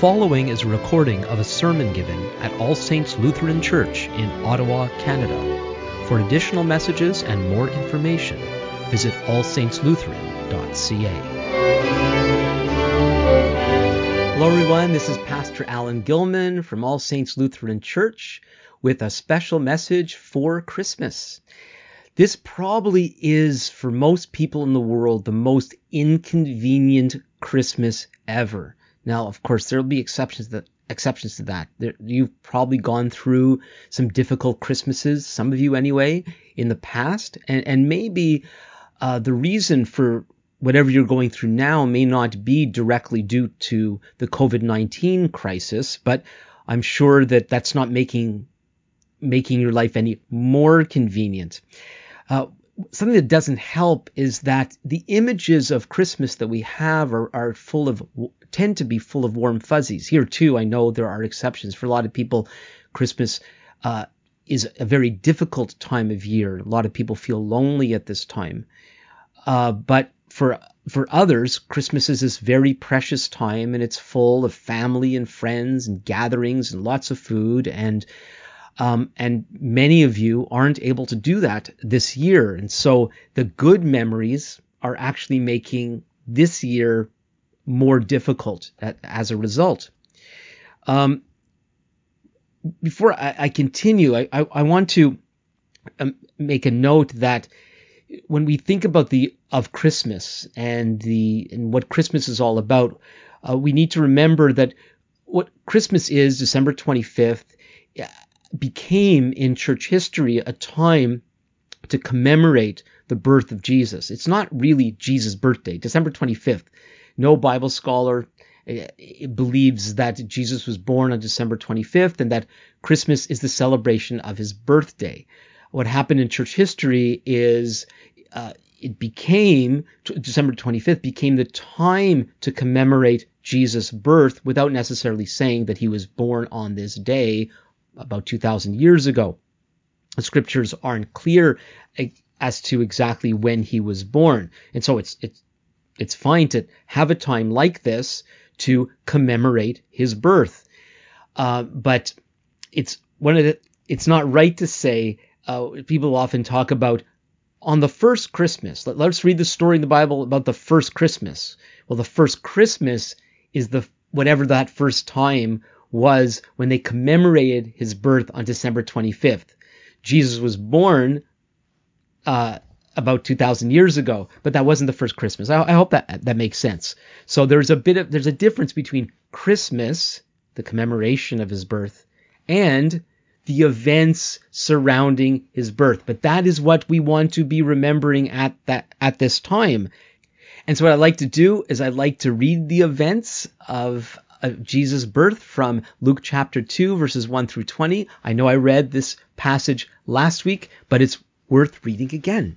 following is a recording of a sermon given at All Saints Lutheran Church in Ottawa, Canada. For additional messages and more information, visit allsaintslutheran.ca. Hello, everyone. This is Pastor Alan Gilman from All Saints Lutheran Church with a special message for Christmas. This probably is, for most people in the world, the most inconvenient Christmas ever. Now, of course, there will be exceptions that exceptions to that. There, you've probably gone through some difficult Christmases, some of you anyway, in the past, and, and maybe uh, the reason for whatever you're going through now may not be directly due to the COVID 19 crisis, but I'm sure that that's not making making your life any more convenient. Uh, something that doesn't help is that the images of Christmas that we have are, are full of tend to be full of warm fuzzies. Here too, I know there are exceptions. For a lot of people, Christmas uh, is a very difficult time of year. A lot of people feel lonely at this time. Uh, but for for others, Christmas is this very precious time, and it's full of family and friends and gatherings and lots of food and um, and many of you aren't able to do that this year. And so the good memories are actually making this year more difficult as a result. Um, before I, I continue, I, I, I, want to um, make a note that when we think about the of Christmas and the and what Christmas is all about, uh, we need to remember that what Christmas is, December 25th, became in church history a time to commemorate the birth of Jesus. It's not really Jesus' birthday. December 25th no Bible scholar eh, believes that Jesus was born on December 25th and that Christmas is the celebration of his birthday. What happened in church history is uh, it became December 25th became the time to commemorate Jesus' birth without necessarily saying that he was born on this day about 2,000 years ago. The scriptures aren't clear eh, as to exactly when he was born, and so it's it's it's fine to have a time like this to commemorate his birth. Uh, but it's one of the, it's not right to say, uh, people often talk about on the first Christmas. Let, us read the story in the Bible about the first Christmas. Well, the first Christmas is the, whatever that first time was when they commemorated his birth on December 25th. Jesus was born, uh, about 2000 years ago, but that wasn't the first Christmas. I, I, hope that that makes sense. So there's a bit of there's a difference between Christmas, the commemoration of his birth, and the events surrounding his birth. But that is what we want to be remembering at that at this time. And so what I like to do is I like to read the events of, of Jesus' birth from Luke chapter 2 verses 1 through 20. I know I read this passage last week, but it's worth reading again.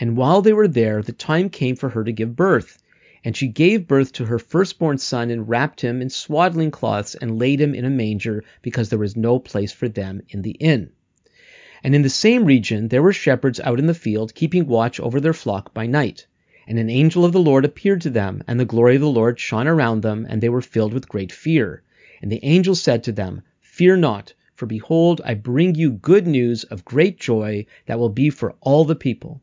And while they were there, the time came for her to give birth. And she gave birth to her firstborn son, and wrapped him in swaddling cloths, and laid him in a manger, because there was no place for them in the inn. And in the same region there were shepherds out in the field, keeping watch over their flock by night. And an angel of the Lord appeared to them, and the glory of the Lord shone around them, and they were filled with great fear. And the angel said to them, Fear not, for behold, I bring you good news of great joy that will be for all the people.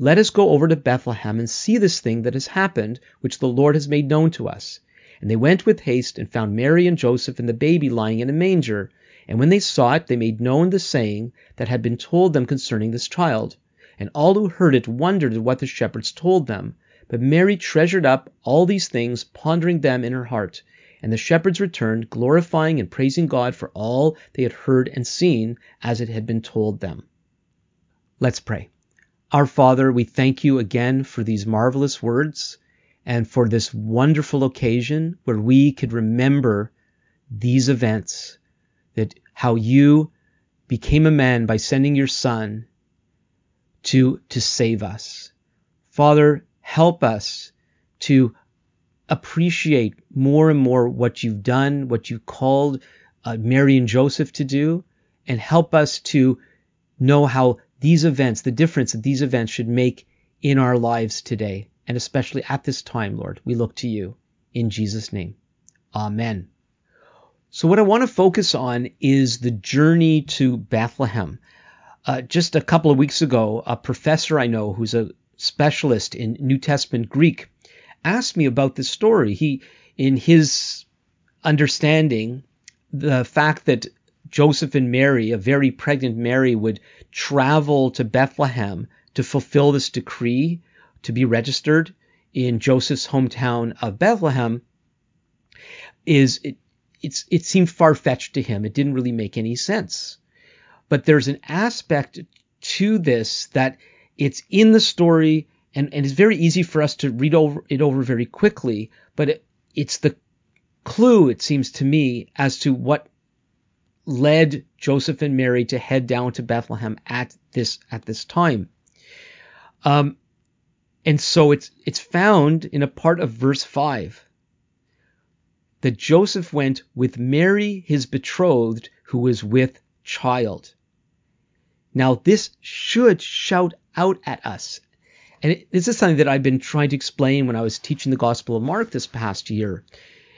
let us go over to Bethlehem and see this thing that has happened, which the Lord has made known to us. And they went with haste and found Mary and Joseph and the baby lying in a manger. And when they saw it, they made known the saying that had been told them concerning this child. And all who heard it wondered at what the shepherds told them. But Mary treasured up all these things, pondering them in her heart. And the shepherds returned, glorifying and praising God for all they had heard and seen, as it had been told them. Let's pray. Our Father, we thank you again for these marvelous words and for this wonderful occasion where we could remember these events that how you became a man by sending your son to to save us. Father help us to appreciate more and more what you've done what you called uh, mary and joseph to do and help us to know how these events the difference that these events should make in our lives today and especially at this time, Lord. We look to you in Jesus' name. Amen. So, what I want to focus on is the journey to Bethlehem. Uh, just a couple of weeks ago, a professor I know who's a specialist in New Testament Greek asked me about this story. He, in his understanding, the fact that Joseph and Mary, a very pregnant Mary, would travel to Bethlehem to fulfill this decree to be registered in Joseph's hometown of Bethlehem is it, it seemed far fetched to him. It didn't really make any sense. But there's an aspect to this that it's in the story and, and it's very easy for us to read over it over very quickly, but it, it's the clue, it seems to me, as to what led Joseph and Mary to head down to Bethlehem at this at this time. Um, and so it's it's found in a part of verse 5 that Joseph went with Mary his betrothed who was with child. Now this should shout out at us. And it, this is something that I've been trying to explain when I was teaching the Gospel of Mark this past year.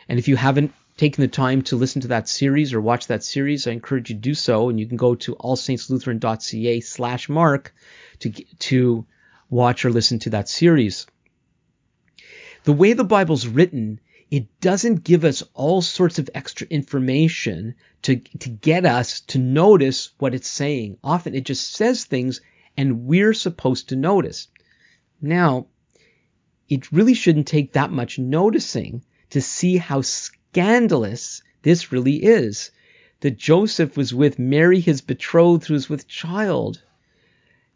And if you haven't taken the time to listen to that series or watch that series, I encourage you to do so. And you can go to allsaintslutheran.ca slash mark to, to watch or listen to that series. The way the Bible's written, it doesn't give us all sorts of extra information to, to get us to notice what it's saying. Often it just says things and we're supposed to notice. Now, it really shouldn't take that much noticing to see how scandalous this really is. That Joseph was with Mary, his betrothed, who was with child.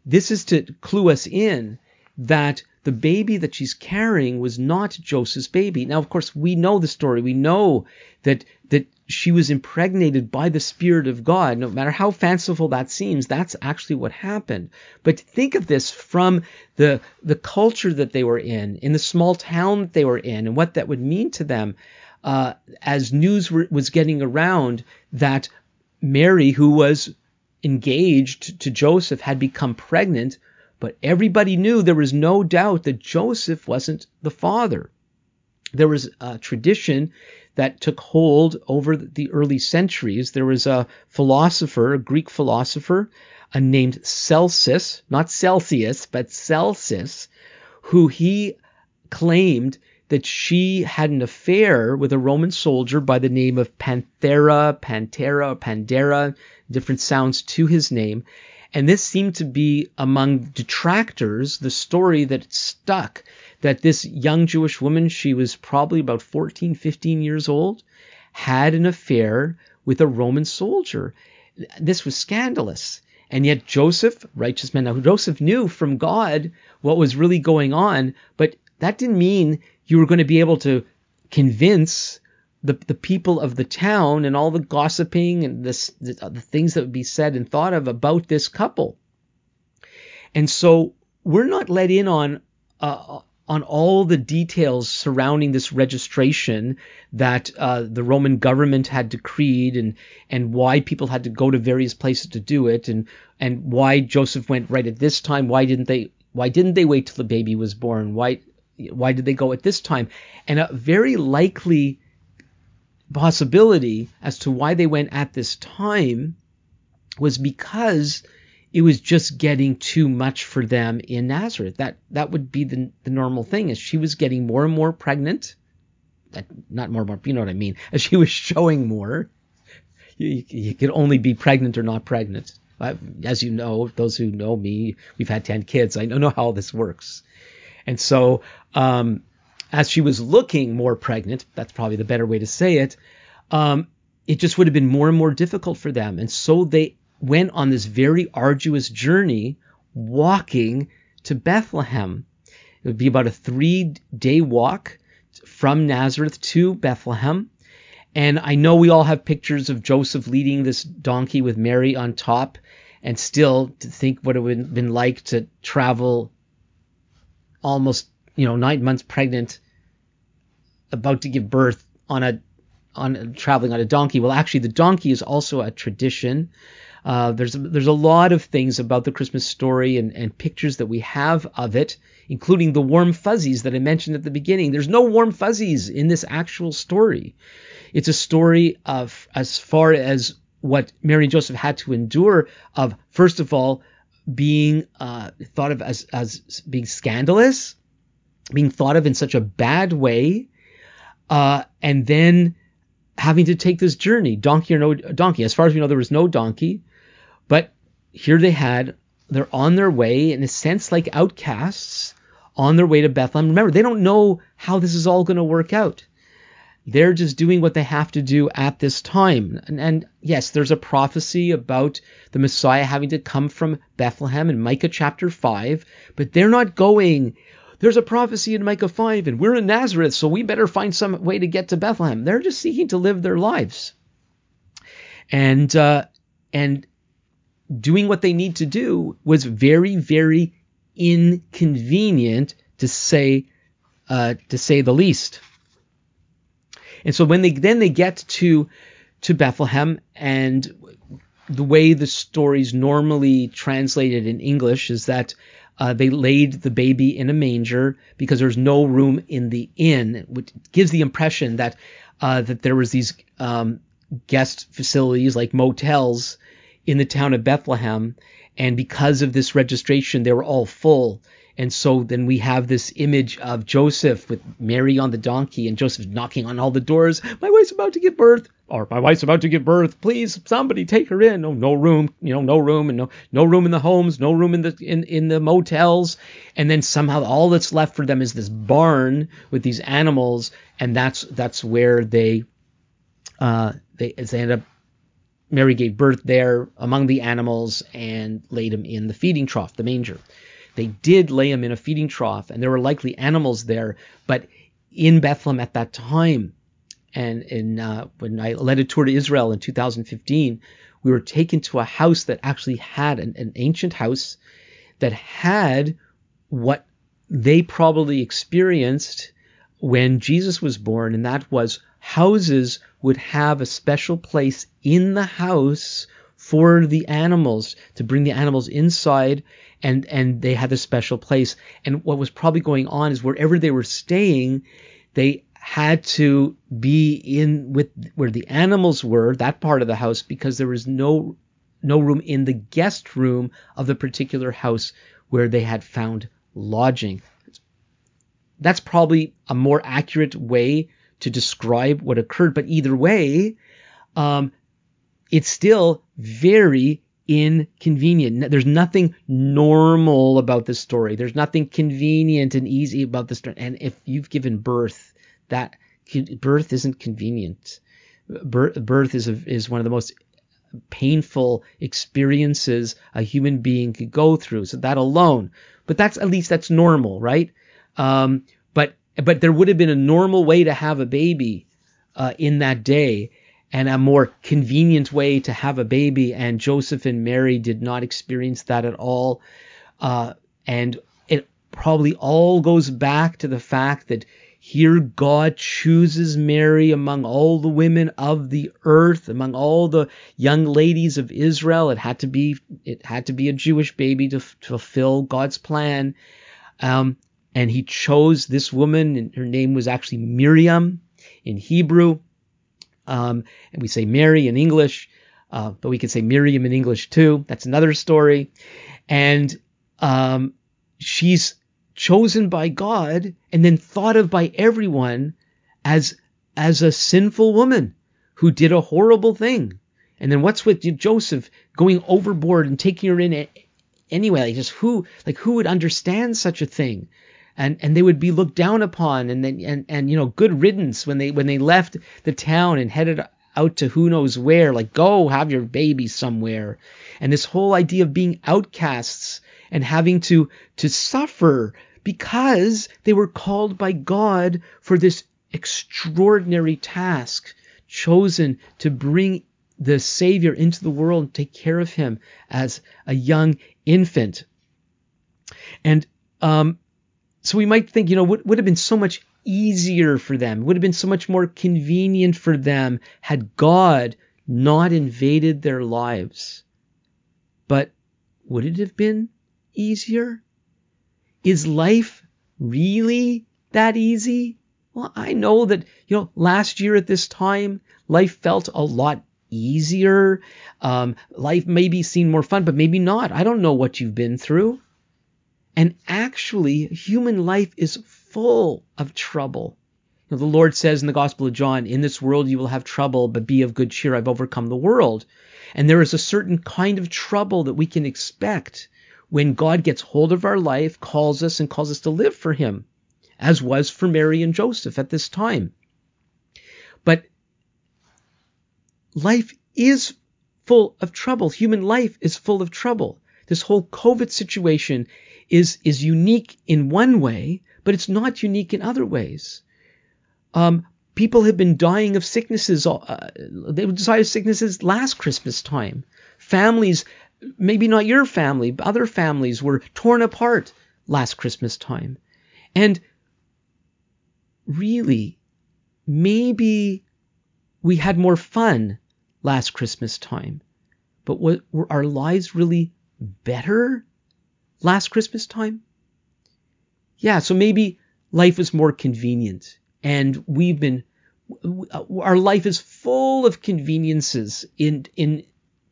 This is to clue us in that the baby that she's carrying was not Joseph's baby. Now, of course, we know the story. We know that that she was impregnated by the Spirit of God. No matter how fanciful that seems, that's actually what happened. But think of this from the the culture that they were in, in the small town that they were in, and what that would mean to them. Uh, as news was getting around that Mary, who was engaged to Joseph had become pregnant, but everybody knew there was no doubt that Joseph wasn't the father. There was a tradition that took hold over the early centuries. There was a philosopher, a Greek philosopher, uh, named Celsus, not Celsius, but Celsus, who he claimed that she had an affair with a Roman soldier by the name of Panthera, Pantera, Pandera, different sounds to his name. And this seemed to be among detractors the story that stuck that this young Jewish woman, she was probably about 14, 15 years old, had an affair with a Roman soldier. This was scandalous. And yet Joseph, righteous man, now Joseph knew from God what was really going on, but that didn't mean you were going to be able to convince the, the people of the town and all the gossiping and this, the, the things that would be said and thought of about this couple. And so we're not let in on uh, on all the details surrounding this registration that uh, the Roman government had decreed and and why people had to go to various places to do it and and why Joseph went right at this time why didn't they why didn't they wait till the baby was born why why did they go at this time and a very likely possibility as to why they went at this time was because it was just getting too much for them in Nazareth. That that would be the the normal thing as she was getting more and more pregnant. That not more and more, you know what I mean? As she was showing more, you, you can only be pregnant or not pregnant. as you know, those who know me, we've had 10 kids. I know how this works. And so, um, as she was looking more pregnant, that's probably the better way to say it, um, it just would have been more and more difficult for them. And so they went on this very arduous journey walking to Bethlehem. It would be about a three day walk from Nazareth to Bethlehem. And I know we all have pictures of Joseph leading this donkey with Mary on top, and still to think what it would have been like to travel almost, you know, nine months pregnant, about to give birth on a on traveling on a donkey. Well, actually, the donkey is also a tradition. Uh, there's there's a lot of things about the Christmas story and, and pictures that we have of it, including the warm fuzzies that I mentioned at the beginning. There's no warm fuzzies in this actual story. It's a story of as far as what Mary and Joseph had to endure of first of all being uh, thought of as as being scandalous, being thought of in such a bad way, uh, and then having to take this journey, donkey or no donkey. As far as we know, there was no donkey, but here they had, they're on their way, in a sense, like outcasts, on their way to Bethlehem. Remember, they don't know how this is all going to work out. They're just doing what they have to do at this time. And, and, yes, there's a prophecy about the Messiah having to come from Bethlehem in Micah chapter 5, but they're not going there's a prophecy in Micah 5 and we're in Nazareth, so we better find some way to get to Bethlehem. They're just seeking to live their lives. And, uh, and doing what they need to do was very, very inconvenient to say, uh, to say the least. And so when they, then they get to, to Bethlehem and the way the story's normally translated in English is that uh, they laid the baby in a manger because there's no room in the inn, which gives the impression that uh, that there was these um, guest facilities like motels in the town of Bethlehem, and because of this registration, they were all full. And so then we have this image of Joseph with Mary on the donkey and Joseph knocking on all the doors. My wife's about to give birth, or my wife's about to give birth. Please, somebody take her in. No, no room, you know, no room, and no, no room in the homes, no room in the in in the motels. And then somehow all that's left for them is this barn with these animals, and that's that's where they uh they they end up. Mary gave birth there among the animals and laid him in the feeding trough, the manger. They did lay him in a feeding trough, and there were likely animals there. But in Bethlehem at that time, and in, uh, when I led a tour to Israel in 2015, we were taken to a house that actually had an, an ancient house that had what they probably experienced when Jesus was born, and that was houses would have a special place in the house for the animals to bring the animals inside and and they had a special place. And what was probably going on is wherever they were staying, they had to be in with where the animals were, that part of the house, because there was no no room in the guest room of the particular house where they had found lodging. That's probably a more accurate way to describe what occurred. But either way, um, it's still very inconvenient. There's nothing normal about this story. There's nothing convenient and easy about this story. And if you've given birth, that birth isn't convenient. Birth, is a, is one of the most painful experiences a human being could go through. So that alone, but that's at least that's normal, right? Um, but but there would have been a normal way to have a baby uh, in that day and a more convenient way to have a baby. And Joseph and Mary did not experience that at all. Uh, and it probably all goes back to the fact that here God chooses Mary among all the women of the earth, among all the young ladies of Israel. It had to be it had to be a Jewish baby to, to fulfill God's plan. Um, and he chose this woman, and her name was actually Miriam in Hebrew. Um, and we say Mary in English, uh, but we could say Miriam in English too. That's another story. And um, she's chosen by God and then thought of by everyone as as a sinful woman who did a horrible thing. And then what's with Joseph going overboard and taking her in anyway? Like just who like who would understand such a thing? And and they would be looked down upon and then and, and you know good riddance when they when they left the town and headed out to who knows where like go have your baby somewhere and this whole idea of being outcasts and having to to suffer because they were called by God for this extraordinary task chosen to bring the Savior into the world and take care of him as a young infant. And um, so we might think, you know, would, would have been so much easier for them, would have been so much more convenient for them had God not invaded their lives. But would it have been easier? Is life really that easy? Well, I know that, you know, last year at this time, life felt a lot easier. Um, life maybe seemed more fun, but maybe not. I don't know what you've been through. And actually, human life is full of trouble. The Lord says in the Gospel of John, In this world you will have trouble, but be of good cheer. I've overcome the world. And there is a certain kind of trouble that we can expect when God gets hold of our life, calls us, and calls us to live for Him, as was for Mary and Joseph at this time. But life is full of trouble. Human life is full of trouble. This whole COVID situation is, is unique in one way, but it's not unique in other ways. Um, people have been dying of sicknesses. Uh, they died of sicknesses last Christmas time. Families, maybe not your family, but other families were torn apart last Christmas time. And really, maybe we had more fun last Christmas time. But what, were our lives really better last Christmas time? Yeah, so maybe life is more convenient and we've been our life is full of conveniences in in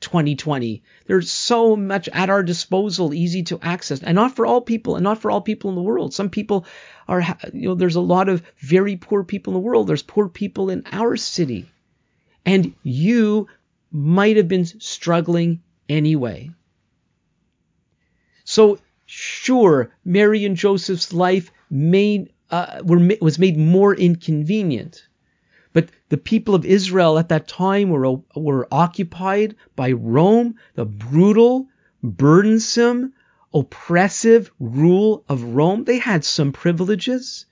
2020. There's so much at our disposal, easy to access, and not for all people, and not for all people in the world. Some people are, you know, there's a lot of very poor people in the world. There's poor people in our city. And you might have been struggling anyway. So, sure, Mary and Joseph's life made, uh, were, was made more inconvenient. But the people of Israel at that time were, were occupied by Rome, the brutal, burdensome, oppressive rule of Rome. They had some privileges,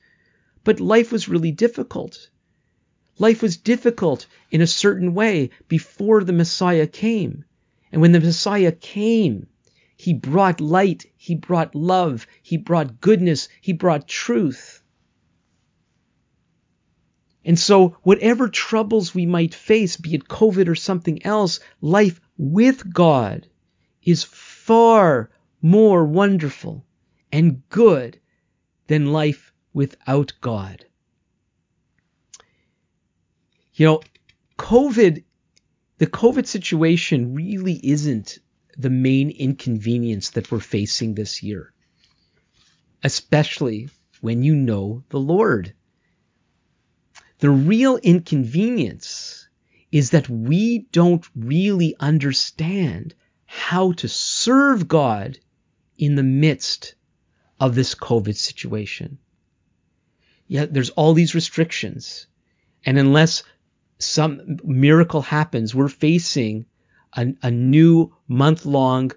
but life was really difficult. Life was difficult in a certain way before the Messiah came. And when the Messiah came, he brought light, he brought love, he brought goodness, he brought truth. And so, whatever troubles we might face, be it COVID or something else, life with God is far more wonderful and good than life without God. You know, COVID, the COVID situation really isn't the main inconvenience that we're facing this year, especially when you know the Lord. The real inconvenience is that we don't really understand how to serve God in the midst of this COVID situation. Yet there's all these restrictions. And unless some miracle happens, we're facing a, a new month long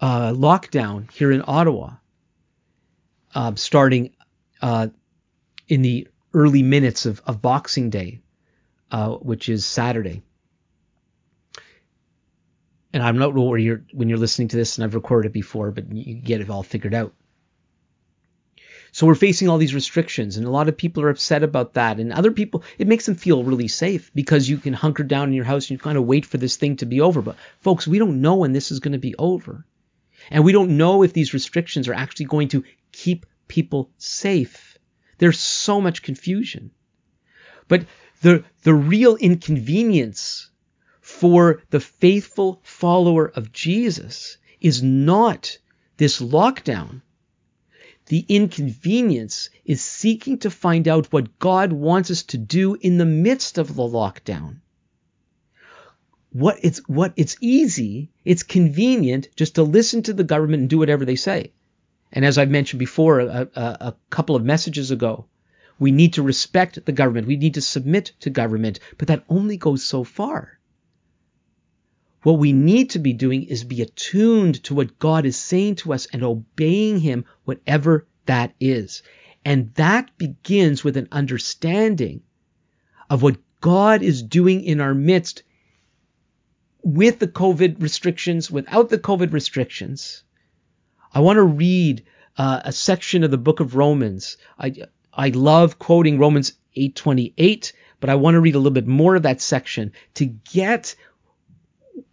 uh, lockdown here in Ottawa, uh, starting uh, in the early minutes of, of Boxing Day, uh, which is Saturday. And I'm not you're when you're listening to this, and I've recorded it before, but you get it all figured out. So we're facing all these restrictions, and a lot of people are upset about that. And other people, it makes them feel really safe because you can hunker down in your house and you kind of wait for this thing to be over. But folks, we don't know when this is going to be over. And we don't know if these restrictions are actually going to keep people safe. There's so much confusion. But the, the real inconvenience for the faithful follower of Jesus is not this lockdown. The inconvenience is seeking to find out what God wants us to do in the midst of the lockdown. what it's what it's easy, it's convenient just to listen to the government and do whatever they say. And as I've mentioned before, a, a, a couple of messages ago, we need to respect the government. We need to submit to government, but that only goes so far. What we need to be doing is be attuned to what God is saying to us and obeying Him, whatever that is. And that begins with an understanding of what God is doing in our midst with the COVID restrictions, without the COVID restrictions. I want to read uh, a section of the book of Romans. I, I love quoting Romans 8:28, but I want to read a little bit more of that section to get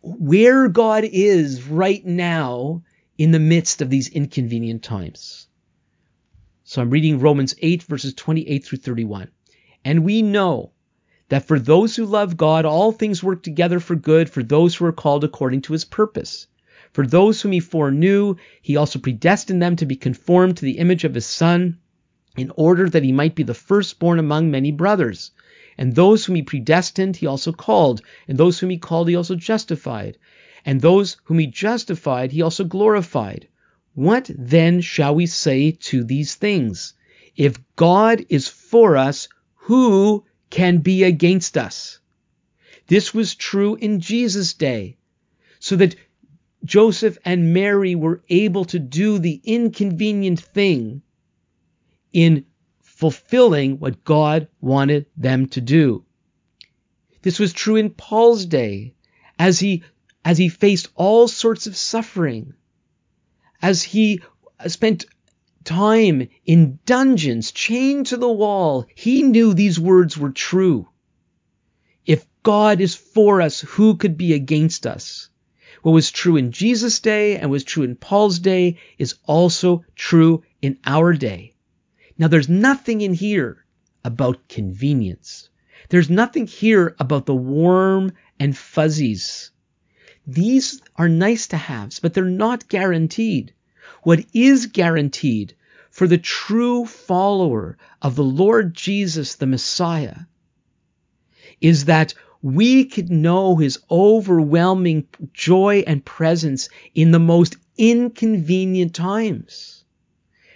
where God is right now in the midst of these inconvenient times. So I'm reading Romans 8 verses 28 through 31. And we know that for those who love God, all things work together for good for those who are called according to his purpose. For those whom he foreknew, he also predestined them to be conformed to the image of his Son, in order that he might be the firstborn among many brothers. And those whom he predestined, he also called. And those whom he called, he also justified. And those whom he justified, he also glorified. What then shall we say to these things? If God is for us, who can be against us. This was true in Jesus' day, so that Joseph and Mary were able to do the inconvenient thing in fulfilling what God wanted them to do. This was true in Paul's day as he as he faced all sorts of suffering, as he spent time in dungeons, chained to the wall, he knew these words were true. If God is for us, who could be against us? What was true in Jesus' day and was true in Paul's day is also true in our day. Now, there's nothing in here about convenience. There's nothing here about the warm and fuzzies. These are nice to haves, but they're not guaranteed. What is guaranteed for the true follower of the Lord Jesus, the Messiah, is that we could know his overwhelming joy and presence in the most inconvenient times.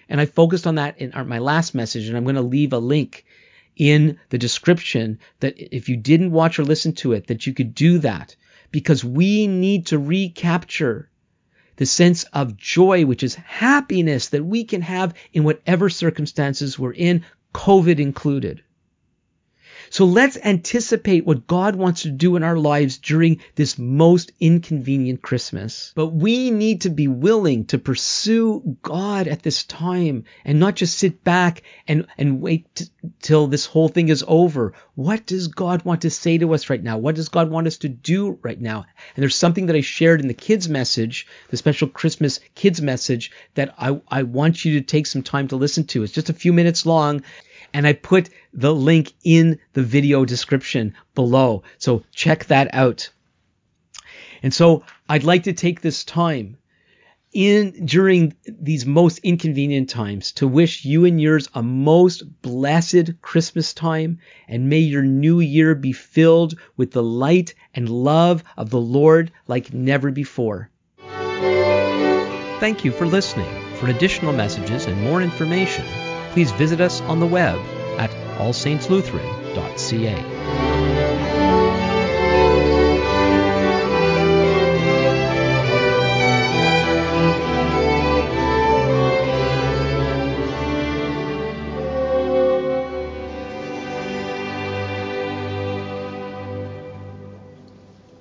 And I focused on that in my last message, and I'm going to leave a link in the description that if you didn't watch or listen to it, that you could do that because we need to recapture the sense of joy, which is happiness that we can have in whatever circumstances we're in, COVID included. So let's anticipate what God wants to do in our lives during this most inconvenient Christmas. But we need to be willing to pursue God at this time and not just sit back and, and wait t- till this whole thing is over. What does God want to say to us right now? What does God want us to do right now? And there's something that I shared in the kids message, the special Christmas kids message that I, I want you to take some time to listen to. It's just a few minutes long and I put the link in the video description below. So check that out. And so I'd like to take this time in during these most inconvenient times to wish you and yours a most blessed Christmas time and may your new year be filled with the light and love of the Lord like never before. Thank you for listening. For additional messages and more information, please visit us on the web at allsaintslutheran.ca.